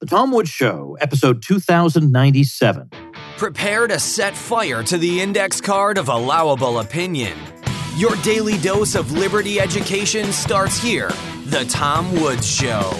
The Tom Woods Show, episode 2097. Prepare to set fire to the index card of allowable opinion. Your daily dose of liberty education starts here. The Tom Woods Show.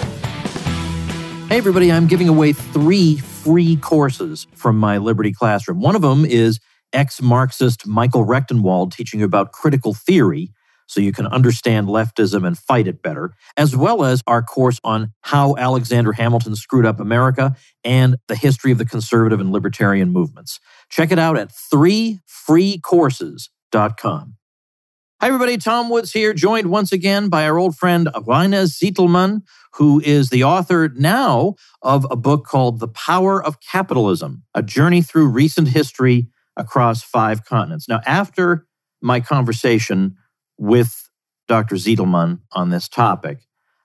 Hey, everybody, I'm giving away three free courses from my Liberty Classroom. One of them is ex Marxist Michael Rectenwald teaching you about critical theory so you can understand leftism and fight it better, as well as our course on how Alexander Hamilton screwed up America and the history of the conservative and libertarian movements. Check it out at threefreecourses.com. Hi, everybody. Tom Woods here, joined once again by our old friend Rainer Zitelmann, who is the author now of a book called The Power of Capitalism A Journey Through Recent History Across Five Continents. Now, after my conversation with Dr. Zitelmann on this topic,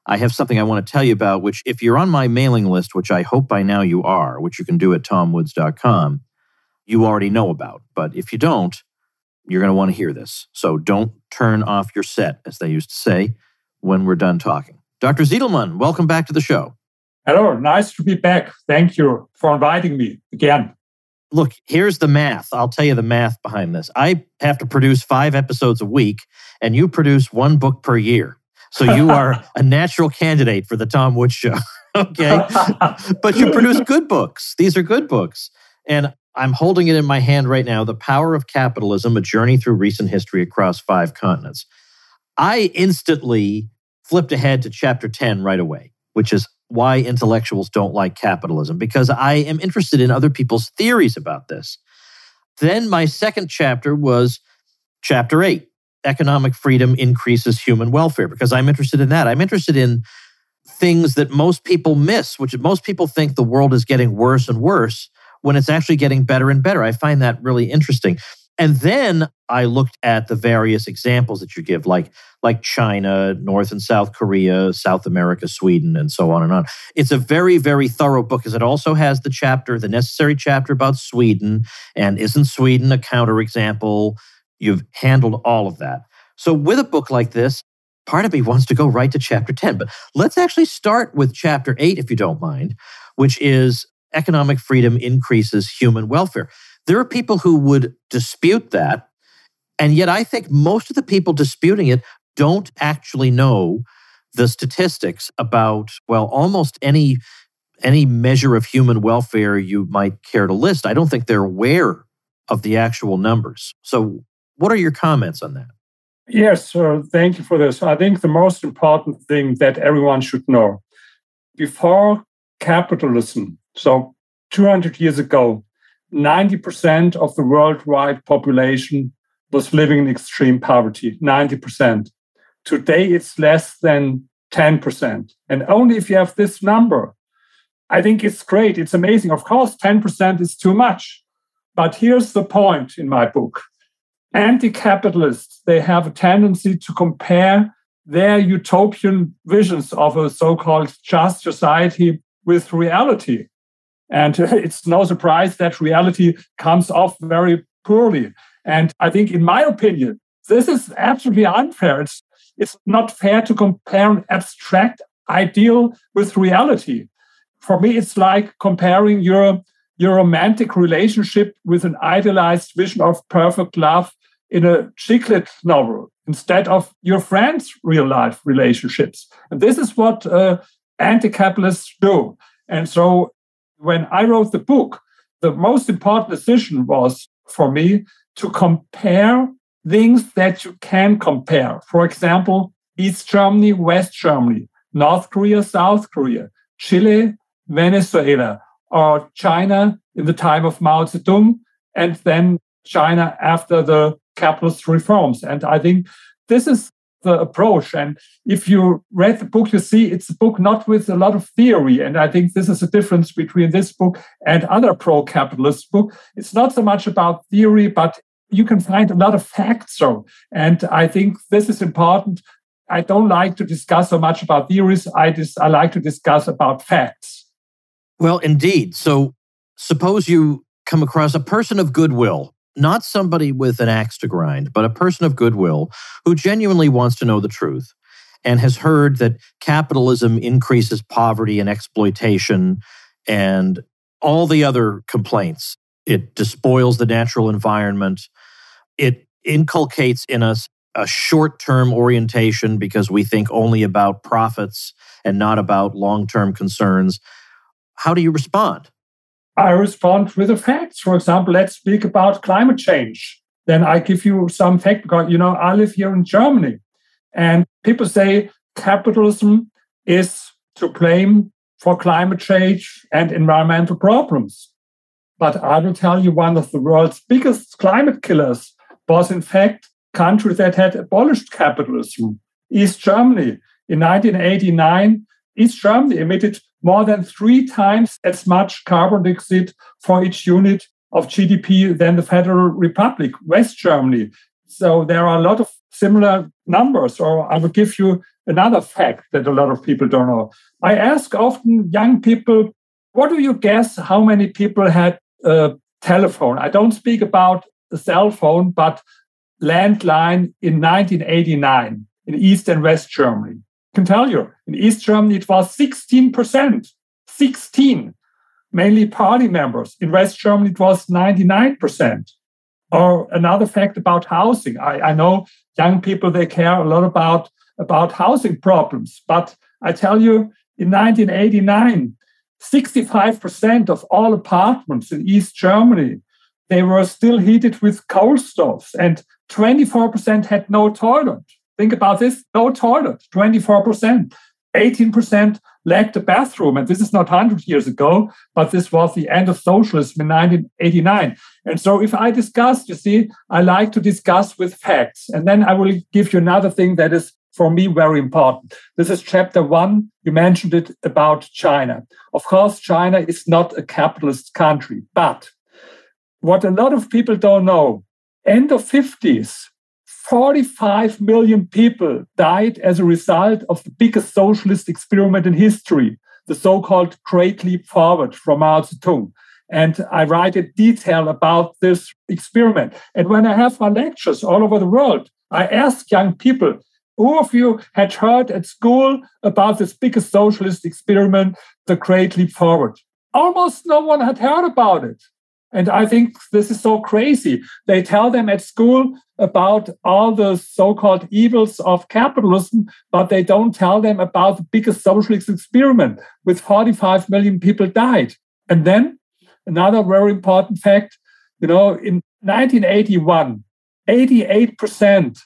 I have something I want to tell you about, which, if you're on my mailing list, which I hope by now you are, which you can do at tomwoods.com, you already know about. But if you don't, you're going to want to hear this. So don't turn off your set, as they used to say, when we're done talking. Dr. Zitelmann, welcome back to the show. Hello, nice to be back. Thank you for inviting me again look, here's the math. I'll tell you the math behind this. I have to produce five episodes a week, and you produce one book per year. So you are a natural candidate for the Tom Woods Show. okay. but you produce good books. These are good books. And I'm holding it in my hand right now The Power of Capitalism A Journey Through Recent History Across Five Continents. I instantly flipped ahead to chapter 10 right away, which is why intellectuals don't like capitalism because I am interested in other people's theories about this. Then my second chapter was chapter eight economic freedom increases human welfare because I'm interested in that. I'm interested in things that most people miss, which most people think the world is getting worse and worse when it's actually getting better and better. I find that really interesting. And then I looked at the various examples that you give, like like China, North and South Korea, South America, Sweden, and so on and on. It's a very, very thorough book because it also has the chapter, the necessary chapter about Sweden, and isn't Sweden a counterexample? You've handled all of that. So with a book like this, part of me wants to go right to chapter 10. But let's actually start with chapter 8, if you don't mind, which is economic freedom increases human welfare. There are people who would dispute that. And yet, I think most of the people disputing it don't actually know the statistics about, well, almost any any measure of human welfare you might care to list. I don't think they're aware of the actual numbers. So, what are your comments on that? Yes, uh, thank you for this. I think the most important thing that everyone should know before capitalism, so 200 years ago, 90% of the worldwide population was living in extreme poverty, 90%. Today, it's less than 10%. And only if you have this number, I think it's great. It's amazing. Of course, 10% is too much. But here's the point in my book anti capitalists, they have a tendency to compare their utopian visions of a so called just society with reality. And it's no surprise that reality comes off very poorly. And I think, in my opinion, this is absolutely unfair. It's, it's not fair to compare an abstract ideal with reality. For me, it's like comparing your, your romantic relationship with an idealized vision of perfect love in a chick lit novel instead of your friends' real life relationships. And this is what uh, anti capitalists do. And so when I wrote the book, the most important decision was for me to compare things that you can compare. For example, East Germany, West Germany, North Korea, South Korea, Chile, Venezuela, or China in the time of Mao Zedong, and then China after the capitalist reforms. And I think this is the approach. And if you read the book, you see it's a book not with a lot of theory. And I think this is a difference between this book and other pro-capitalist book. It's not so much about theory, but you can find a lot of facts. So, and I think this is important. I don't like to discuss so much about theories. I just I like to discuss about facts. Well, indeed. So suppose you come across a person of goodwill not somebody with an axe to grind, but a person of goodwill who genuinely wants to know the truth and has heard that capitalism increases poverty and exploitation and all the other complaints. It despoils the natural environment. It inculcates in us a short term orientation because we think only about profits and not about long term concerns. How do you respond? I respond with the facts. For example, let's speak about climate change. Then I give you some fact because, you know, I live here in Germany and people say capitalism is to blame for climate change and environmental problems. But I will tell you one of the world's biggest climate killers was, in fact, country that had abolished capitalism, East Germany. In 1989, East Germany emitted more than three times as much carbon dioxide for each unit of GDP than the Federal Republic, West Germany. So there are a lot of similar numbers. Or I will give you another fact that a lot of people don't know. I ask often young people, what do you guess how many people had a telephone? I don't speak about the cell phone, but landline in 1989 in East and West Germany. Can tell you, in East Germany, it was 16%, 16, mainly party members. In West Germany, it was 99%. Or another fact about housing. I, I know young people, they care a lot about, about housing problems. But I tell you, in 1989, 65% of all apartments in East Germany, they were still heated with coal stoves and 24% had no toilet. Think about this, no toilet, 24%. 18% lacked a bathroom. And this is not 100 years ago, but this was the end of socialism in 1989. And so if I discuss, you see, I like to discuss with facts. And then I will give you another thing that is for me very important. This is chapter one. You mentioned it about China. Of course, China is not a capitalist country, but what a lot of people don't know, end of 50s, 45 million people died as a result of the biggest socialist experiment in history, the so called Great Leap Forward from Mao Zedong. And I write in detail about this experiment. And when I have my lectures all over the world, I ask young people, who of you had heard at school about this biggest socialist experiment, the Great Leap Forward? Almost no one had heard about it. And I think this is so crazy. They tell them at school about all the so called evils of capitalism, but they don't tell them about the biggest socialist experiment with 45 million people died. And then another very important fact you know, in 1981, 88%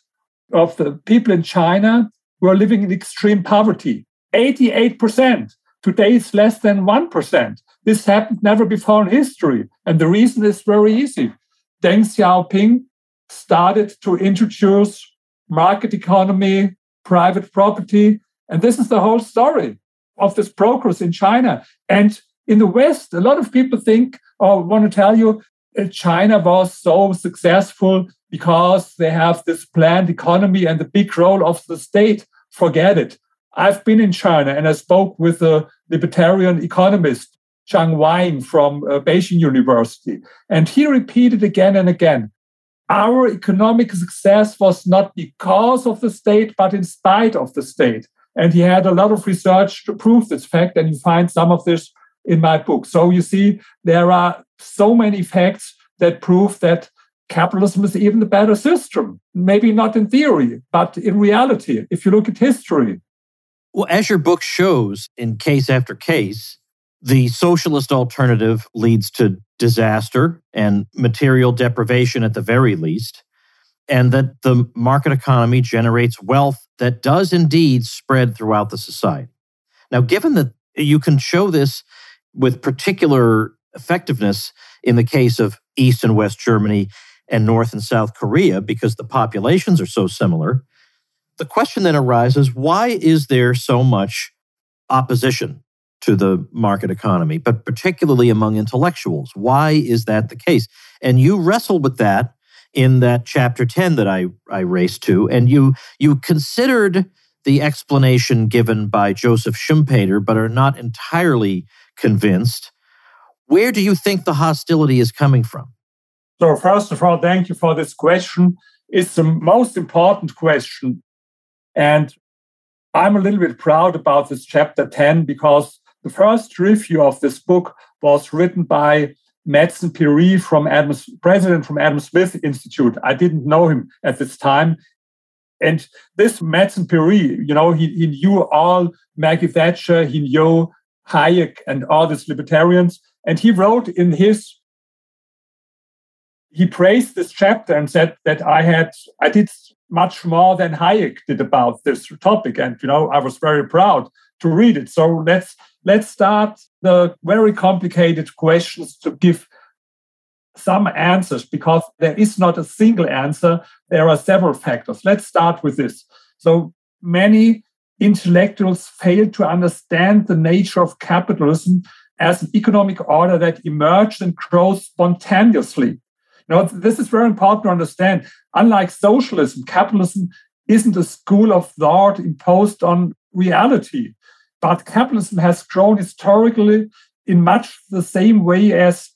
of the people in China were living in extreme poverty. 88%. Today it's less than 1%. This happened never before in history. And the reason is very easy. Deng Xiaoping started to introduce market economy, private property. And this is the whole story of this progress in China. And in the West, a lot of people think or want to tell you uh, China was so successful because they have this planned economy and the big role of the state. Forget it. I've been in China and I spoke with a libertarian economist Zhang Weiying from uh, Beijing University. And he repeated again and again our economic success was not because of the state, but in spite of the state. And he had a lot of research to prove this fact, and you find some of this in my book. So you see, there are so many facts that prove that capitalism is even the better system. Maybe not in theory, but in reality, if you look at history. Well, as your book shows in case after case, the socialist alternative leads to disaster and material deprivation at the very least, and that the market economy generates wealth that does indeed spread throughout the society. Now, given that you can show this with particular effectiveness in the case of East and West Germany and North and South Korea, because the populations are so similar, the question then arises why is there so much opposition to the market economy, but particularly among intellectuals. Why is that the case? And you wrestle with that in that chapter 10 that I, I raced to, and you you considered the explanation given by Joseph Schumpeter, but are not entirely convinced. Where do you think the hostility is coming from? So, first of all, thank you for this question. It's the most important question. And I'm a little bit proud about this chapter 10 because the first review of this book was written by Madsen Pirie from Adam, president from Adam Smith Institute. I didn't know him at this time. And this Madsen Pirie, you know, he, he knew all Maggie Thatcher, he knew Hayek and all these libertarians. And he wrote in his, he praised this chapter and said that I had, I did much more than Hayek did about this topic. And, you know, I was very proud to read it. So let's let's start the very complicated questions to give some answers because there is not a single answer. There are several factors. Let's start with this. So many intellectuals fail to understand the nature of capitalism as an economic order that emerged and grows spontaneously. Now, this is very important to understand. Unlike socialism, capitalism isn't a school of thought imposed on reality. But capitalism has grown historically in much the same way as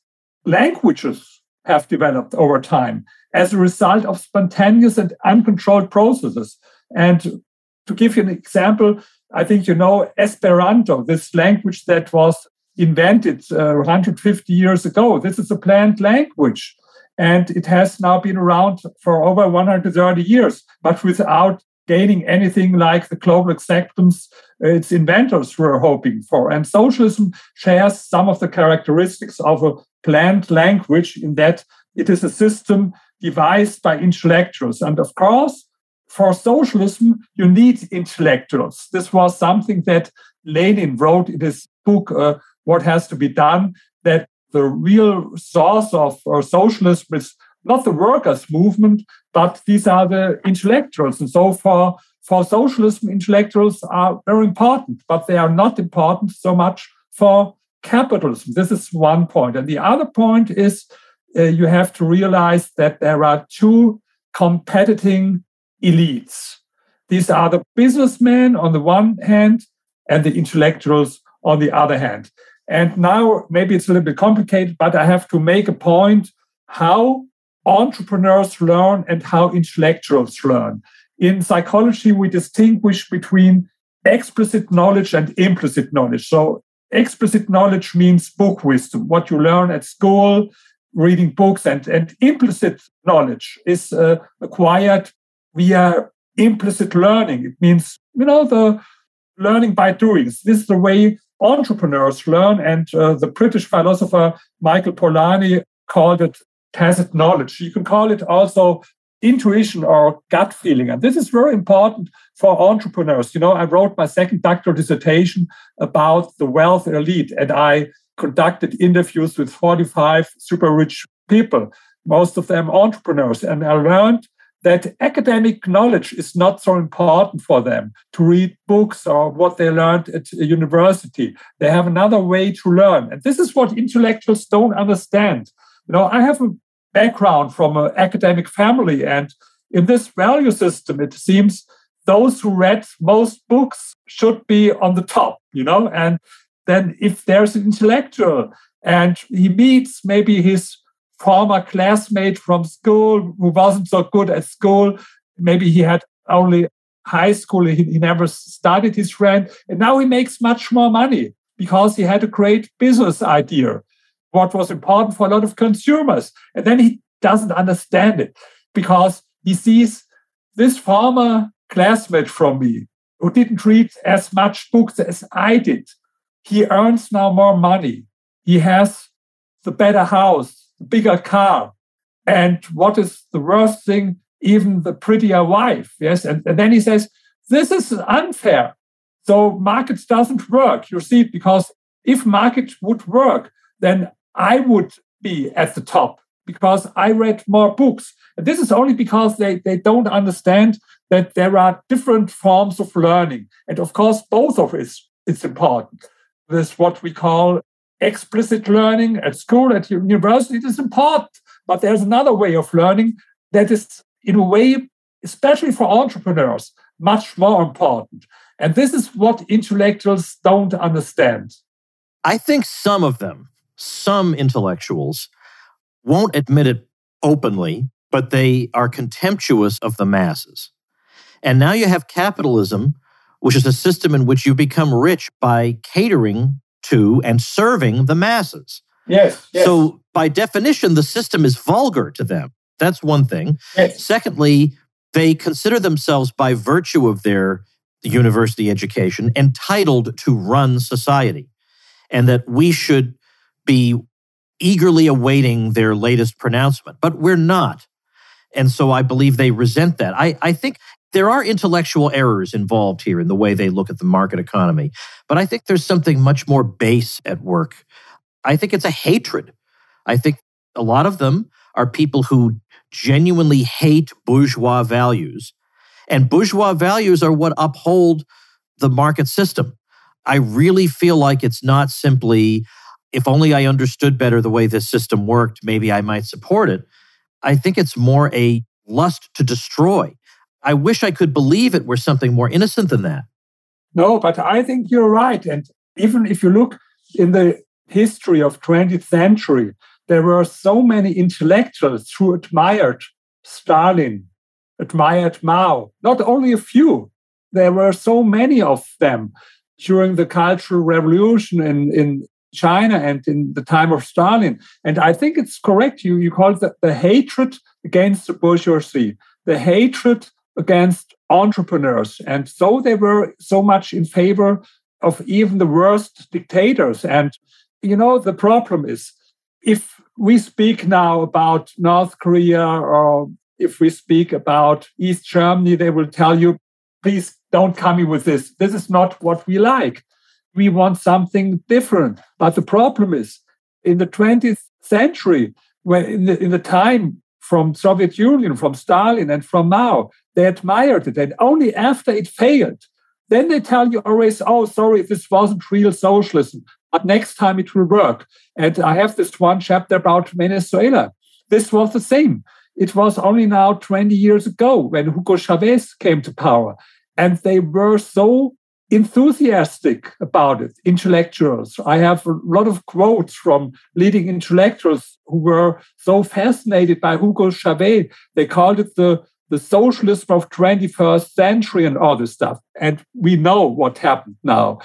languages have developed over time as a result of spontaneous and uncontrolled processes. And to give you an example, I think you know Esperanto, this language that was invented uh, 150 years ago. This is a planned language. And it has now been around for over 130 years, but without gaining anything like the global acceptance its inventors were hoping for. And socialism shares some of the characteristics of a planned language in that it is a system devised by intellectuals. And of course, for socialism, you need intellectuals. This was something that Lenin wrote in his book, uh, What Has to Be Done, that the real source of uh, socialism is not the workers' movement, but these are the intellectuals. And so for, for socialism, intellectuals are very important, but they are not important so much for capitalism. This is one point. And the other point is uh, you have to realize that there are two competing elites. These are the businessmen on the one hand and the intellectuals on the other hand. And now maybe it's a little bit complicated, but I have to make a point how entrepreneurs learn and how intellectuals learn. In psychology, we distinguish between explicit knowledge and implicit knowledge. So, explicit knowledge means book wisdom, what you learn at school, reading books, and, and implicit knowledge is uh, acquired via implicit learning. It means, you know, the learning by doing. This is the way entrepreneurs learn. And uh, the British philosopher Michael Polanyi called it tacit knowledge. You can call it also intuition or gut feeling. And this is very important for entrepreneurs. You know, I wrote my second doctoral dissertation about the wealth elite, and I conducted interviews with 45 super rich people, most of them entrepreneurs. And I learned that academic knowledge is not so important for them to read books or what they learned at a university. They have another way to learn. And this is what intellectuals don't understand. You know, I have a background from an academic family. And in this value system, it seems those who read most books should be on the top, you know. And then if there's an intellectual and he meets maybe his former classmate from school who wasn't so good at school, maybe he had only high school, he, he never studied his friend, and now he makes much more money because he had a great business idea what was important for a lot of consumers. And then he doesn't understand it because he sees this former classmate from me who didn't read as much books as I did. He earns now more money. He has the better house, the bigger car. And what is the worst thing? Even the prettier wife. Yes. And, and then he says, this is unfair. So markets doesn't work. You see, because if market would work, then I would be at the top because I read more books. And this is only because they, they don't understand that there are different forms of learning. And of course, both of it is important. This what we call explicit learning at school, at university. It is important. But there's another way of learning that is, in a way, especially for entrepreneurs, much more important. And this is what intellectuals don't understand. I think some of them some intellectuals won't admit it openly, but they are contemptuous of the masses. And now you have capitalism, which is a system in which you become rich by catering to and serving the masses. Yes, yes. So, by definition, the system is vulgar to them. That's one thing. Yes. Secondly, they consider themselves, by virtue of their university education, entitled to run society, and that we should be eagerly awaiting their latest pronouncement. But we're not. And so I believe they resent that. I, I think there are intellectual errors involved here in the way they look at the market economy. But I think there's something much more base at work. I think it's a hatred. I think a lot of them are people who genuinely hate bourgeois values. And bourgeois values are what uphold the market system. I really feel like it's not simply, if only I understood better the way this system worked, maybe I might support it. I think it's more a lust to destroy. I wish I could believe it were something more innocent than that. No, but I think you're right. And even if you look in the history of 20th century, there were so many intellectuals who admired Stalin, admired Mao, not only a few. There were so many of them during the Cultural Revolution in, in China and in the time of Stalin. And I think it's correct. You, you call it the, the hatred against the bourgeoisie, the hatred against entrepreneurs. And so they were so much in favor of even the worst dictators. And, you know, the problem is if we speak now about North Korea or if we speak about East Germany, they will tell you, please don't come in with this. This is not what we like. We want something different. But the problem is in the 20th century, when in the, in the time from Soviet Union, from Stalin and from Mao, they admired it. And only after it failed, then they tell you always, oh, sorry, this wasn't real socialism, but next time it will work. And I have this one chapter about Venezuela. This was the same. It was only now 20 years ago when Hugo Chavez came to power. And they were so enthusiastic about it, intellectuals. I have a lot of quotes from leading intellectuals who were so fascinated by Hugo Chavez. They called it the the socialism of 21st century and all this stuff. And we know what happened now,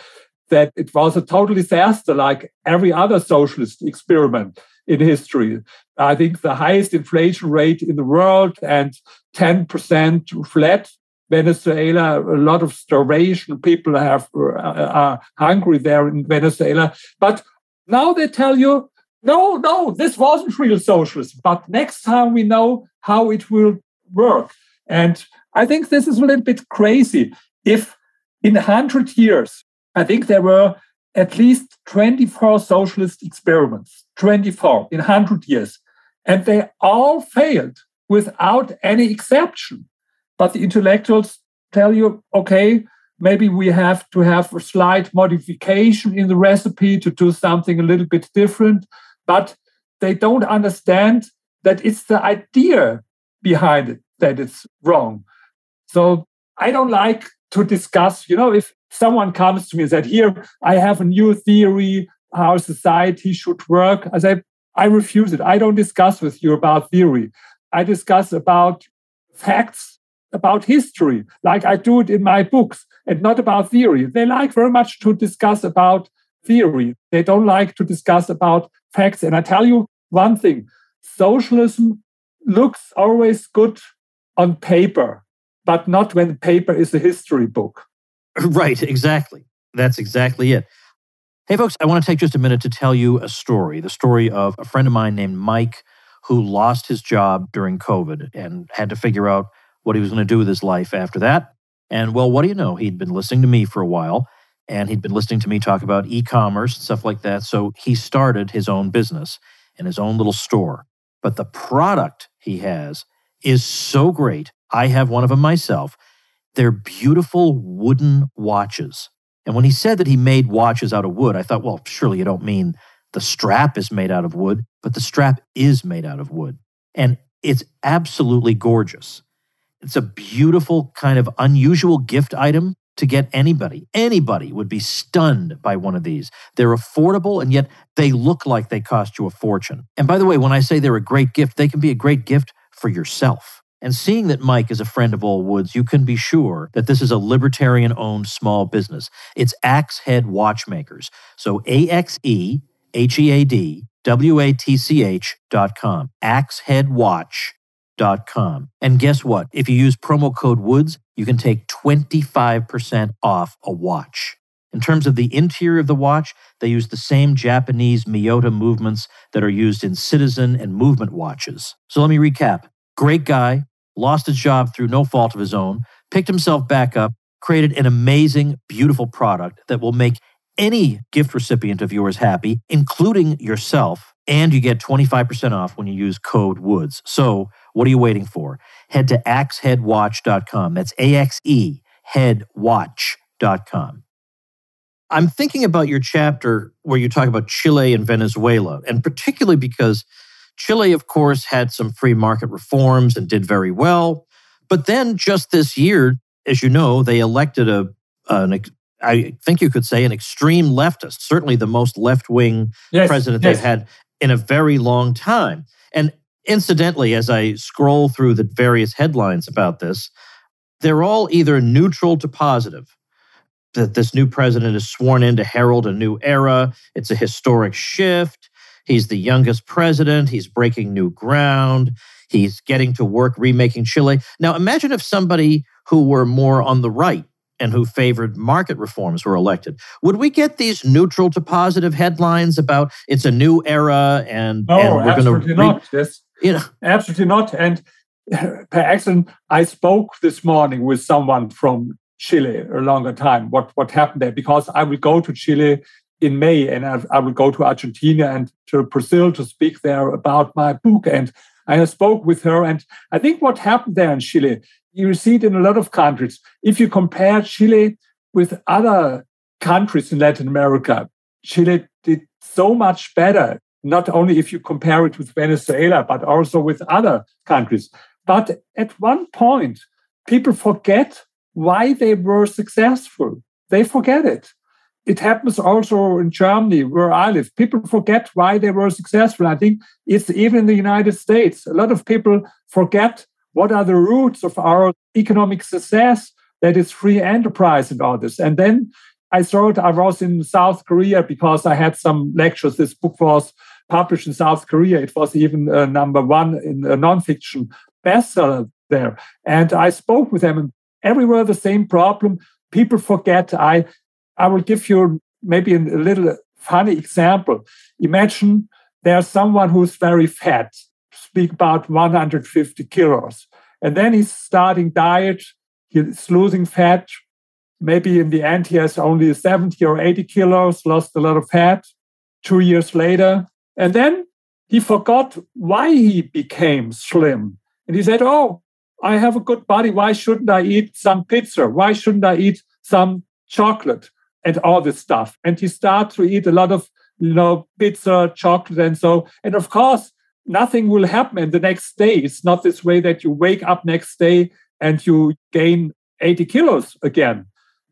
that it was a total disaster like every other socialist experiment in history. I think the highest inflation rate in the world and 10% flat. Venezuela, a lot of starvation. People have uh, are hungry there in Venezuela. But now they tell you, no, no, this wasn't real socialism. But next time we know how it will work. And I think this is a little bit crazy. If in 100 years, I think there were at least 24 socialist experiments, 24 in 100 years, and they all failed without any exception. But the intellectuals tell you, okay, maybe we have to have a slight modification in the recipe to do something a little bit different. But they don't understand that it's the idea behind it that it's wrong. So I don't like to discuss, you know, if someone comes to me and said, Here, I have a new theory how society should work. I say, I refuse it. I don't discuss with you about theory. I discuss about facts, about history, like I do it in my books, and not about theory. They like very much to discuss about theory. They don't like to discuss about facts. And I tell you one thing socialism looks always good on paper, but not when paper is a history book. Right, exactly. That's exactly it. Hey, folks, I want to take just a minute to tell you a story the story of a friend of mine named Mike who lost his job during COVID and had to figure out what he was going to do with his life after that. And well, what do you know? He'd been listening to me for a while and he'd been listening to me talk about e commerce and stuff like that. So he started his own business and his own little store. But the product he has is so great. I have one of them myself. They're beautiful wooden watches. And when he said that he made watches out of wood, I thought, well, surely you don't mean the strap is made out of wood, but the strap is made out of wood. And it's absolutely gorgeous. It's a beautiful, kind of unusual gift item to get anybody. Anybody would be stunned by one of these. They're affordable and yet they look like they cost you a fortune. And by the way, when I say they're a great gift, they can be a great gift for yourself. And seeing that Mike is a friend of all woods, you can be sure that this is a libertarian owned small business. It's Axe Head Watchmakers. So A X E H E A D W A T C H dot com. Axeheadwatch.com. And guess what? If you use promo code WOODS, you can take 25% off a watch. In terms of the interior of the watch, they use the same Japanese Miyota movements that are used in citizen and movement watches. So let me recap. Great guy, lost his job through no fault of his own, picked himself back up, created an amazing, beautiful product that will make any gift recipient of yours happy, including yourself. And you get 25% off when you use code WOODS. So, what are you waiting for? Head to axeheadwatch.com. That's A X E headwatch.com. I'm thinking about your chapter where you talk about Chile and Venezuela, and particularly because Chile, of course, had some free market reforms and did very well. But then just this year, as you know, they elected a, an, I think you could say, an extreme leftist, certainly the most left wing yes, president yes. they've had in a very long time. And incidentally, as I scroll through the various headlines about this, they're all either neutral to positive that this new president is sworn in to herald a new era. It's a historic shift. He's the youngest president. He's breaking new ground. He's getting to work remaking Chile. Now, imagine if somebody who were more on the right and who favored market reforms were elected. Would we get these neutral to positive headlines about it's a new era and, no, and we're going to re- not. Yes. Absolutely not. And per accident, I spoke this morning with someone from Chile a longer time. What what happened there? Because I will go to Chile in May, and I, I will go to Argentina and to Brazil to speak there about my book. And I spoke with her, and I think what happened there in Chile, you see it in a lot of countries. If you compare Chile with other countries in Latin America, Chile did so much better. Not only if you compare it with Venezuela, but also with other countries. But at one point, people forget why they were successful. They forget it. It happens also in Germany, where I live. People forget why they were successful. I think it's even in the United States. A lot of people forget what are the roots of our economic success, that is free enterprise and all this. And then I thought I was in South Korea because I had some lectures. This book was published in South Korea. It was even uh, number one in a nonfiction bestseller there. And I spoke with them, and everywhere the same problem. People forget. I I will give you maybe a little funny example. Imagine there's someone who's very fat, speak about 150 kilos, and then he's starting diet. He's losing fat. Maybe in the end he has only 70 or 80 kilos, lost a lot of fat. Two years later, and then he forgot why he became slim. And he said, Oh, I have a good body. Why shouldn't I eat some pizza? Why shouldn't I eat some chocolate and all this stuff? And he starts to eat a lot of, you know, pizza, chocolate, and so. And of course, nothing will happen in the next day. It's not this way that you wake up next day and you gain 80 kilos again.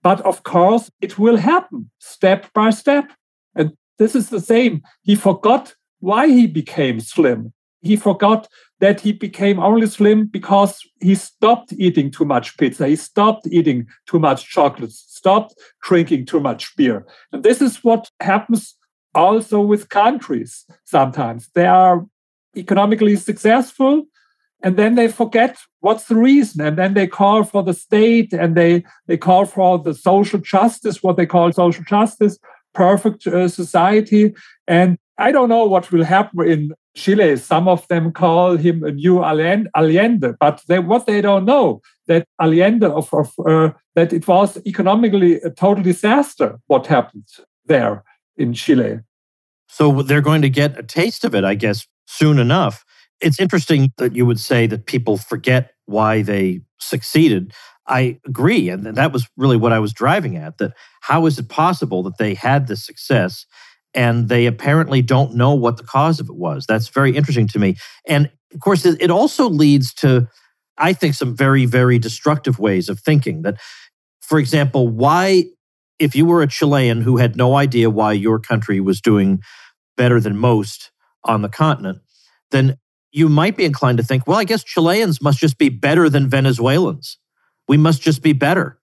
But of course, it will happen step by step. And this is the same. He forgot why he became slim. He forgot that he became only slim because he stopped eating too much pizza. He stopped eating too much chocolate, stopped drinking too much beer. And this is what happens also with countries sometimes. They are economically successful and then they forget what's the reason and then they call for the state and they they call for the social justice what they call social justice perfect uh, society and i don't know what will happen in Chile, some of them call him a new Allende, but they, what they don't know that Allende of, of uh, that it was economically a total disaster. What happened there in Chile? So they're going to get a taste of it, I guess, soon enough. It's interesting that you would say that people forget why they succeeded. I agree. And that was really what I was driving at that how is it possible that they had this success and they apparently don't know what the cause of it was. That's very interesting to me. And of course, it also leads to, I think, some very, very destructive ways of thinking. That, for example, why, if you were a Chilean who had no idea why your country was doing better than most on the continent, then you might be inclined to think, well, I guess Chileans must just be better than Venezuelans. We must just be better.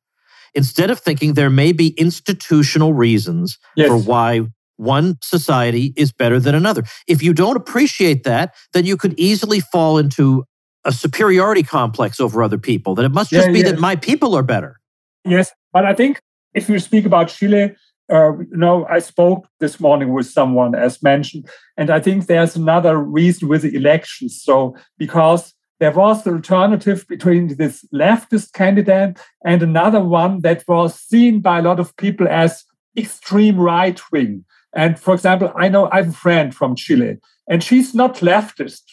Instead of thinking there may be institutional reasons yes. for why one society is better than another. If you don't appreciate that, then you could easily fall into a superiority complex over other people, that it must just yeah, be yeah. that my people are better. Yes. But I think if you speak about Chile, uh, know, I spoke this morning with someone, as mentioned, and I think there's another reason with the elections. So, because there was the alternative between this leftist candidate and another one that was seen by a lot of people as extreme right wing. And for example, I know I have a friend from Chile, and she's not leftist,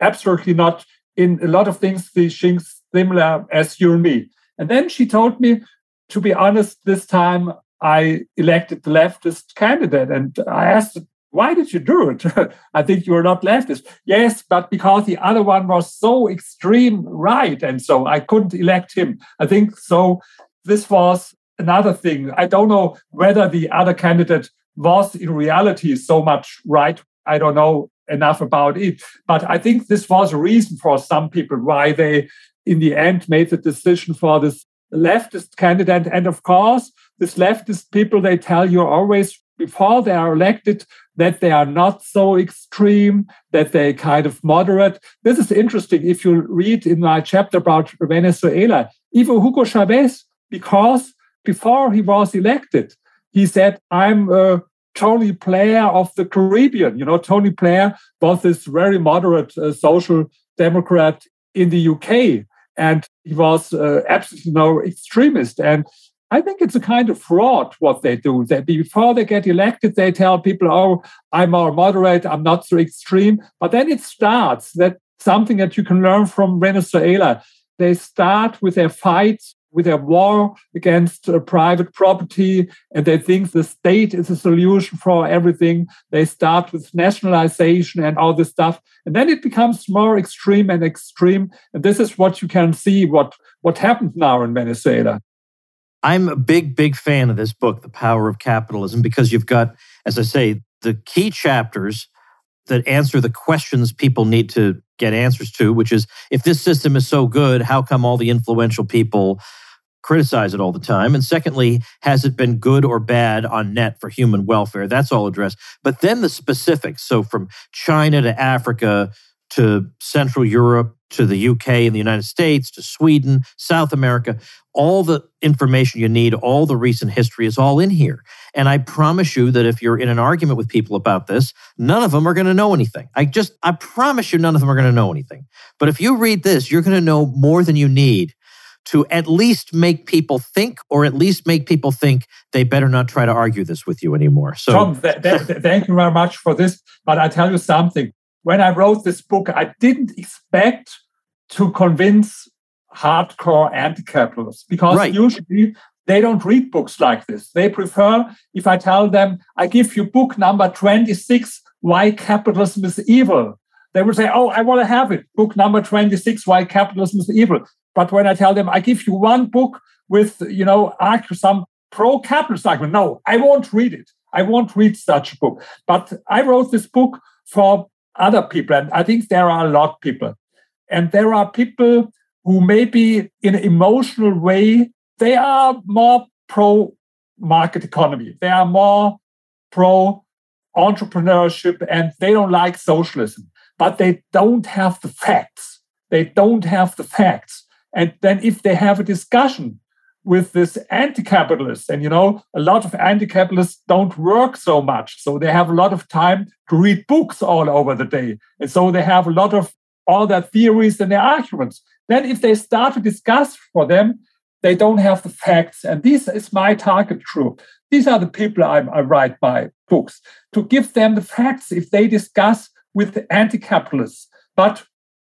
absolutely not. In a lot of things, she's similar as you and me. And then she told me, to be honest, this time I elected the leftist candidate. And I asked, why did you do it? I think you're not leftist. Yes, but because the other one was so extreme right. And so I couldn't elect him. I think so. This was another thing. I don't know whether the other candidate was in reality so much right. I don't know enough about it. But I think this was a reason for some people why they, in the end, made the decision for this leftist candidate. And of course, this leftist people, they tell you always before they are elected that they are not so extreme, that they kind of moderate. This is interesting. If you read in my chapter about Venezuela, even Hugo Chavez, because before he was elected, he said, I'm a Tony Blair of the Caribbean. You know, Tony Blair was this very moderate uh, social democrat in the UK, and he was uh, absolutely no extremist. And I think it's a kind of fraud what they do. That before they get elected, they tell people, "Oh, I'm more moderate. I'm not so extreme." But then it starts. That something that you can learn from Venezuela. They start with their fights with their war against uh, private property and they think the state is a solution for everything. They start with nationalization and all this stuff. And then it becomes more extreme and extreme. And this is what you can see what, what happened now in Venezuela. I'm a big, big fan of this book, The Power of Capitalism, because you've got, as I say, the key chapters that answer the questions people need to get answers to, which is if this system is so good, how come all the influential people criticize it all the time? And secondly, has it been good or bad on net for human welfare? That's all addressed. But then the specifics. So from China to Africa to Central Europe to the UK and the United States to Sweden, South America, all the information you need, all the recent history is all in here. And I promise you that if you're in an argument with people about this, none of them are going to know anything. I just, I promise you, none of them are going to know anything. But if you read this, you're going to know more than you need to at least make people think, or at least make people think they better not try to argue this with you anymore. So, Tom, th- th- thank you very much for this. But I tell you something. When I wrote this book, I didn't expect to convince hardcore anti-capitalists because right. usually they don't read books like this. They prefer if I tell them, I give you book number 26, Why Capitalism is Evil. They will say, Oh, I want to have it. Book number 26, Why Capitalism is Evil. But when I tell them, I give you one book with, you know, some pro-capitalist argument, no, I won't read it. I won't read such a book. But I wrote this book for other people, and I think there are a lot of people. And there are people who maybe in an emotional way, they are more pro market economy. They are more pro entrepreneurship and they don't like socialism, but they don't have the facts. They don't have the facts. And then if they have a discussion with this anti-capitalist, and you know, a lot of anti-capitalists don't work so much. So they have a lot of time to read books all over the day. And so they have a lot of all their theories and their arguments. Then if they start to discuss for them, they don't have the facts. And this is my target group. These are the people I, I write my books to give them the facts if they discuss with the anti-capitalists. But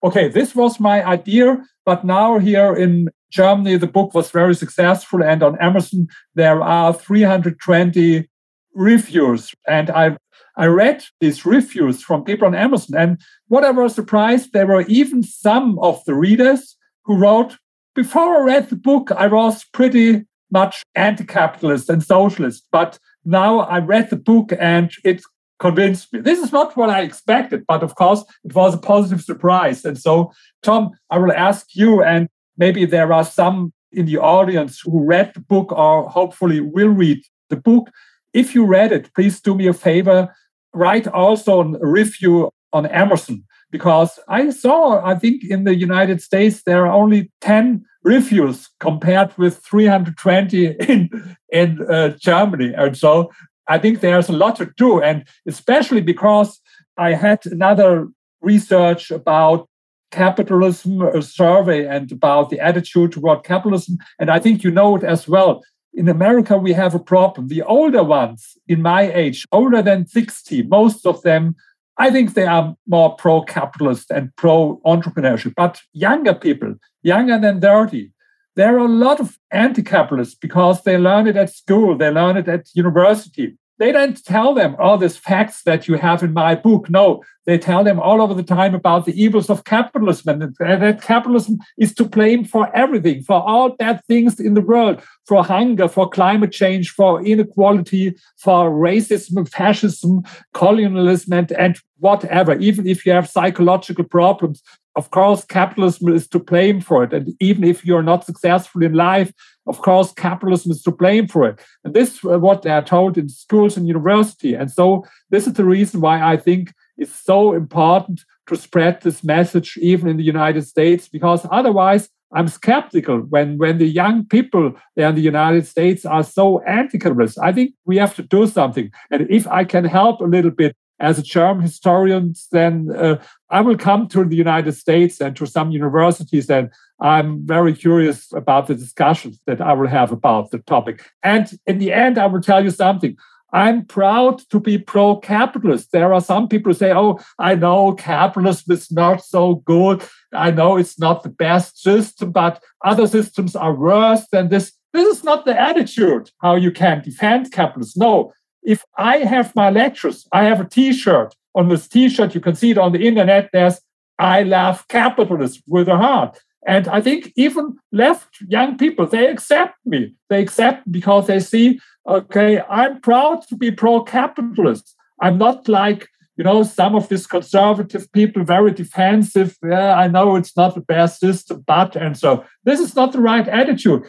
okay, this was my idea, but now here in Germany, the book was very successful. And on Amazon, there are 320 reviews. And I, I read these reviews from people on Amazon. And what I was surprised, there were even some of the readers who wrote, before I read the book, I was pretty much anti capitalist and socialist. But now I read the book and it convinced me. This is not what I expected, but of course, it was a positive surprise. And so, Tom, I will ask you, and maybe there are some in the audience who read the book or hopefully will read the book. If you read it, please do me a favor, write also a review on Amazon because I saw, I think in the United States, there are only 10 reviews compared with 320 in, in uh, Germany. And so I think there's a lot to do. And especially because I had another research about capitalism survey and about the attitude toward capitalism. And I think you know it as well. In America, we have a problem. The older ones in my age, older than 60, most of them, I think they are more pro capitalist and pro entrepreneurship. But younger people, younger than 30, there are a lot of anti capitalists because they learn it at school, they learn it at university. They don't tell them all these facts that you have in my book. No, they tell them all over the time about the evils of capitalism and that capitalism is to blame for everything, for all bad things in the world, for hunger, for climate change, for inequality, for racism, fascism, colonialism, and, and whatever. Even if you have psychological problems, of course, capitalism is to blame for it. And even if you're not successful in life, of course, capitalism is to blame for it. And this is what they are told in schools and university. And so this is the reason why I think it's so important to spread this message even in the United States, because otherwise I'm skeptical when, when the young people there in the United States are so anti-capitalist. I think we have to do something. And if I can help a little bit as a German historian, then uh, I will come to the United States and to some universities, and I'm very curious about the discussions that I will have about the topic. And in the end, I will tell you something. I'm proud to be pro capitalist. There are some people who say, Oh, I know capitalism is not so good. I know it's not the best system, but other systems are worse than this. This is not the attitude how you can defend capitalism. No, if I have my lectures, I have a T-shirt. On this T-shirt, you can see it on the internet. There's "I love capitalism" with a heart, and I think even left young people they accept me. They accept because they see, okay, I'm proud to be pro-capitalist. I'm not like you know some of these conservative people, very defensive. Yeah, I know it's not the best system, but and so this is not the right attitude.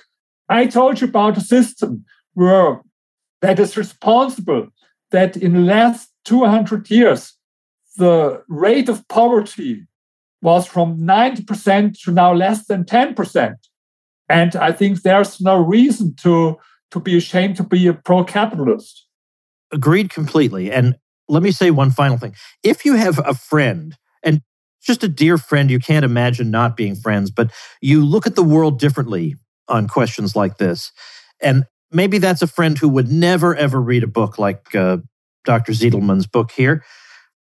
I told you about a system where that is responsible that in the last 200 years, the rate of poverty was from 90% to now less than 10%. And I think there's no reason to, to be ashamed to be a pro capitalist. Agreed completely. And let me say one final thing. If you have a friend, and just a dear friend, you can't imagine not being friends, but you look at the world differently on questions like this. And maybe that's a friend who would never ever read a book like uh, Dr. Zitelmann's book here.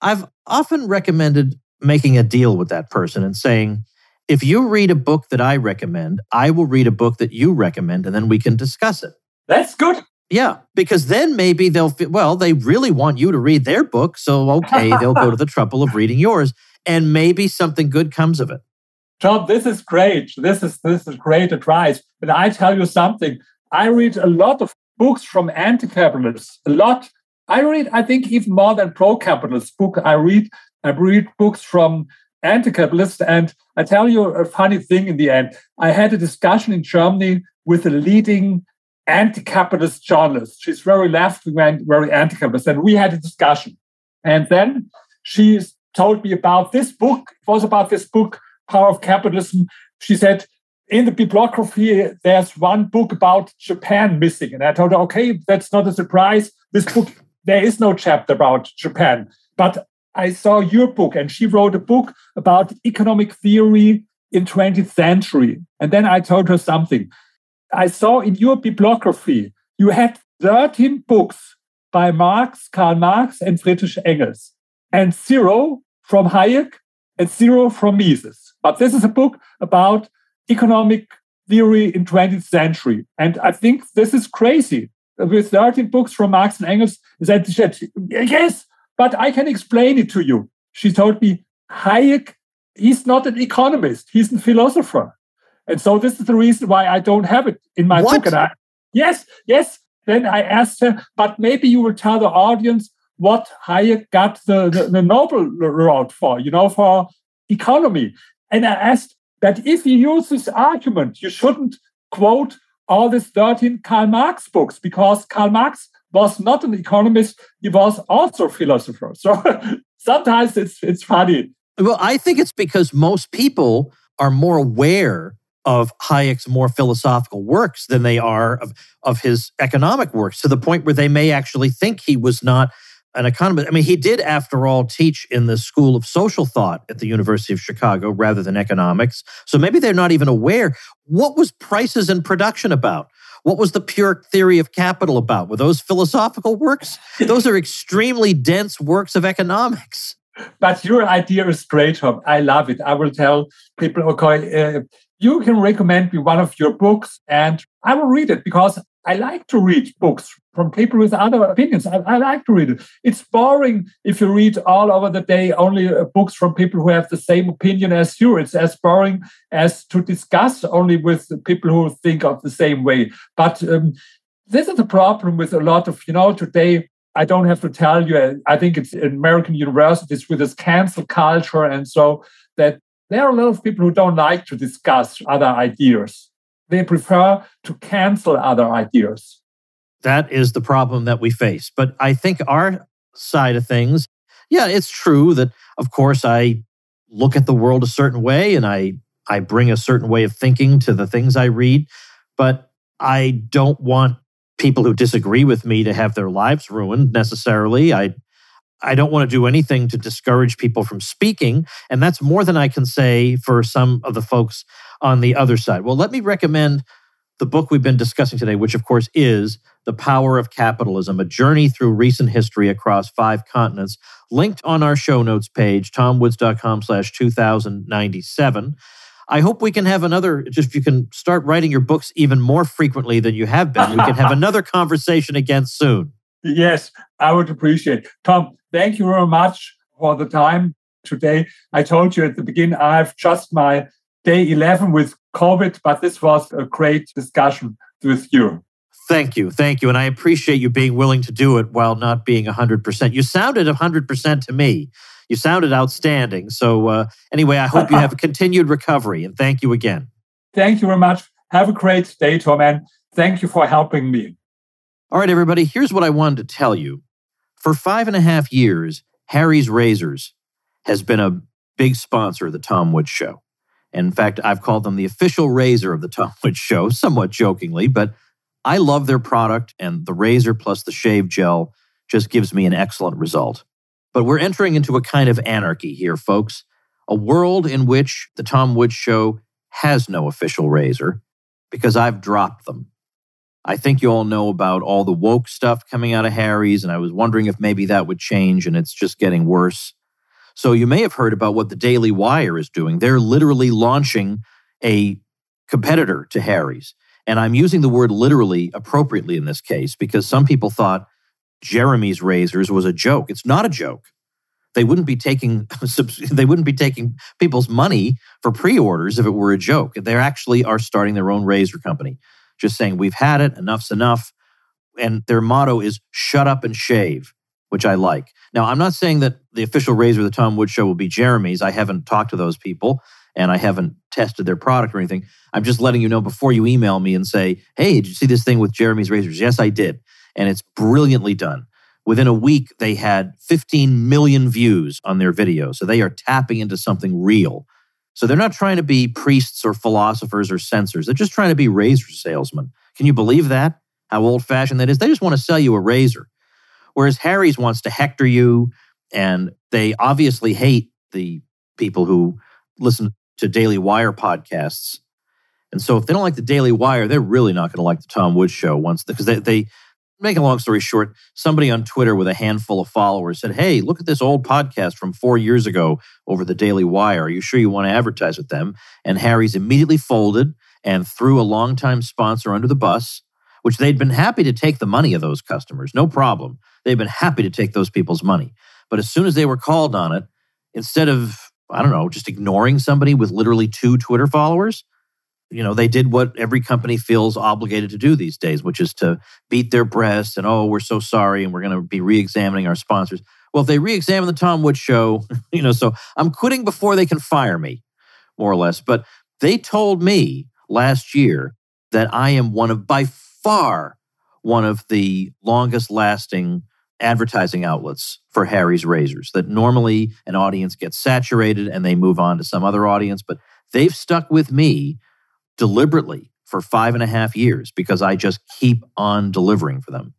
I've often recommended making a deal with that person and saying, if you read a book that I recommend, I will read a book that you recommend, and then we can discuss it. That's good. Yeah, because then maybe they'll, well, they really want you to read their book. So, okay, they'll go to the trouble of reading yours, and maybe something good comes of it. John, this is great. This is this is great advice. But I tell you something. I read a lot of books from anti-capitalists, a lot. I read, I think, even more than pro-capitalist book. I read, I read books from anti-capitalists, and I tell you a funny thing. In the end, I had a discussion in Germany with a leading anti-capitalist journalist. She's very left-wing, very anti-capitalist, and we had a discussion. And then she told me about this book. It was about this book, Power of Capitalism. She said in the bibliography, there's one book about Japan missing. And I told her, okay, that's not a surprise. This book, there is no chapter about Japan. But I saw your book, and she wrote a book about economic theory in 20th century. And then I told her something. I saw in your bibliography, you had 13 books by Marx, Karl Marx, and Friedrich Engels, and zero from Hayek and zero from Mises. But this is a book about economic theory in 20th century. And I think this is crazy. With 13 books from Marx and Engels, that she said, yes, but I can explain it to you. She told me, Hayek, he's not an economist, he's a philosopher. And so this is the reason why I don't have it in my what? book. And I, yes, yes. Then I asked her, but maybe you will tell the audience what Hayek got the, the, the Nobel Award for, you know, for economy. And I asked that if you use this argument, you shouldn't quote all these 13 Karl Marx books because Karl Marx was not an economist, he was also a philosopher. So sometimes it's it's funny. Well, I think it's because most people are more aware of Hayek's more philosophical works than they are of, of his economic works, to the point where they may actually think he was not an economist. I mean, he did, after all, teach in the School of Social Thought at the University of Chicago rather than economics. So maybe they're not even aware. What was prices and production about? What was the pure theory of capital about? Were those philosophical works? Those are extremely dense works of economics. But your idea is great, Tom. I love it. I will tell people, okay, uh, you can recommend me one of your books and I will read it because I like to read books from people with other opinions. I, I, like to read it. It's boring if you read all over the day only uh, books from people who have the same opinion as you. It's as boring as to discuss only with people who think of the same way. But um, this is a problem with a lot of, you know, today I don't have to tell you, I think it's in American universities with this cancel culture. And so that there are a lot of people who don't like to discuss other ideas. They prefer to cancel other ideas. That is the problem that we face. But I think our side of things, yeah, it's true that, of course, I look at the world a certain way and I, I bring a certain way of thinking to the things I read. But I don't want people who disagree with me to have their lives ruined necessarily. I I don't want to do anything to discourage people from speaking. And that's more than I can say for some of the folks on the other side. Well, let me recommend the book we've been discussing today, which of course is The Power of Capitalism, a journey through recent history across five continents, linked on our show notes page, tomwoods.com slash 2097. I hope we can have another, just you can start writing your books even more frequently than you have been. We can have another conversation again soon. Yes, I would appreciate. Tom, thank you very much for the time today. I told you at the beginning, I've just my day 11 with COVID, but this was a great discussion with you. Thank you. Thank you. And I appreciate you being willing to do it while not being 100%. You sounded 100% to me. You sounded outstanding. So, uh, anyway, I hope you have a continued recovery and thank you again. Thank you very much. Have a great day, Tom, and thank you for helping me. All right, everybody, here's what I wanted to tell you. For five and a half years, Harry's Razors has been a big sponsor of the Tom Woods Show. In fact, I've called them the official razor of the Tom Woods Show, somewhat jokingly, but I love their product, and the razor plus the shave gel just gives me an excellent result. But we're entering into a kind of anarchy here, folks. A world in which the Tom Woods Show has no official razor because I've dropped them. I think you all know about all the woke stuff coming out of Harry's, and I was wondering if maybe that would change, and it's just getting worse. So you may have heard about what the Daily Wire is doing. They're literally launching a competitor to Harry's. And I'm using the word literally appropriately in this case because some people thought Jeremy's razors was a joke. It's not a joke. They wouldn't be taking they wouldn't be taking people's money for pre-orders if it were a joke. They actually are starting their own razor company just saying, we've had it, enough's enough. And their motto is shut up and shave, which I like. Now, I'm not saying that the official razor of the Tom Woods Show will be Jeremy's. I haven't talked to those people and I haven't tested their product or anything. I'm just letting you know before you email me and say, hey, did you see this thing with Jeremy's razors? Yes, I did. And it's brilliantly done. Within a week, they had 15 million views on their video. So they are tapping into something real. So they're not trying to be priests or philosophers or censors. They're just trying to be razor salesmen. Can you believe that? How old fashioned that is? They just want to sell you a razor. Whereas Harry's wants to hector you, and they obviously hate the people who listen to Daily Wire podcasts. And so if they don't like the Daily Wire, they're really not going to like the Tom Woods show once because they, they make a long story short, somebody on Twitter with a handful of followers said, Hey, look at this old podcast from four years ago over the Daily Wire. Are you sure you want to advertise with them? And Harry's immediately folded and threw a longtime sponsor under the bus, which they'd been happy to take the money of those customers, no problem. They'd been happy to take those people's money. But as soon as they were called on it, instead of, I don't know, just ignoring somebody with literally two Twitter followers, you know, they did what every company feels obligated to do these days, which is to beat their breast and, oh, we're so sorry and we're going to be re examining our sponsors. Well, if they re examine the Tom wood show, you know, so I'm quitting before they can fire me, more or less. But they told me last year that I am one of, by far, one of the longest lasting advertising outlets for Harry's razors. That normally an audience gets saturated and they move on to some other audience, but they've stuck with me deliberately for five and a half years because I just keep on delivering for them.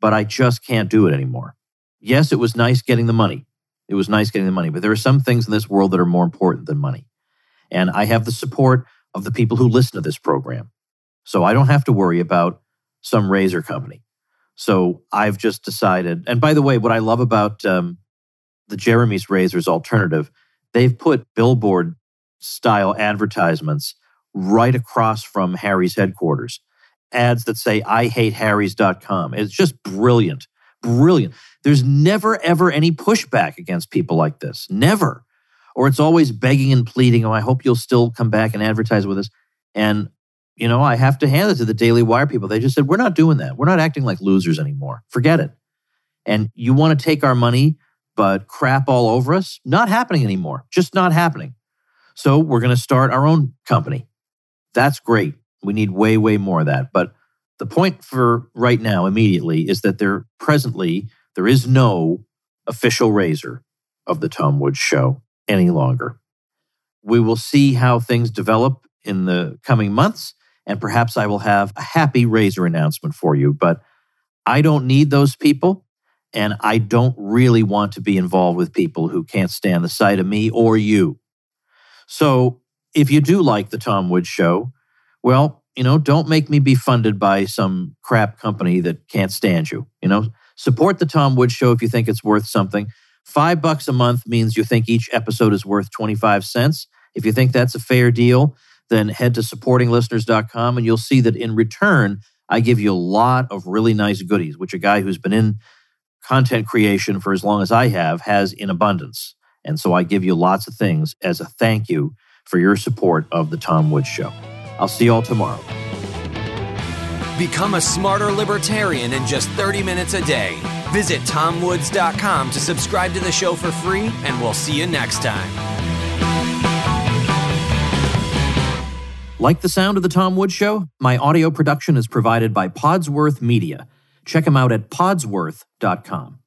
But I just can't do it anymore. Yes, it was nice getting the money. It was nice getting the money, but there are some things in this world that are more important than money. And I have the support of the people who listen to this program. So I don't have to worry about some razor company. So I've just decided. And by the way, what I love about um, the Jeremy's Razors alternative, they've put billboard style advertisements right across from Harry's headquarters. Ads that say, I hate Harry's.com. It's just brilliant. Brilliant. There's never, ever any pushback against people like this. Never. Or it's always begging and pleading, oh, I hope you'll still come back and advertise with us. And, you know, I have to hand it to the Daily Wire people. They just said, we're not doing that. We're not acting like losers anymore. Forget it. And you want to take our money, but crap all over us? Not happening anymore. Just not happening. So we're going to start our own company. That's great. We need way, way more of that. But the point for right now, immediately, is that there presently there is no official razor of the Tom Woods show any longer. We will see how things develop in the coming months, and perhaps I will have a happy razor announcement for you. But I don't need those people, and I don't really want to be involved with people who can't stand the sight of me or you. So if you do like the Tom Woods show, well, you know, don't make me be funded by some crap company that can't stand you. You know, support the Tom Woods show if you think it's worth something. Five bucks a month means you think each episode is worth 25 cents. If you think that's a fair deal, then head to supportinglisteners.com and you'll see that in return, I give you a lot of really nice goodies, which a guy who's been in content creation for as long as I have has in abundance. And so I give you lots of things as a thank you for your support of The Tom Woods Show. I'll see you all tomorrow. Become a smarter libertarian in just 30 minutes a day. Visit tomwoods.com to subscribe to the show for free, and we'll see you next time. Like the sound of The Tom Woods Show? My audio production is provided by Podsworth Media. Check them out at podsworth.com.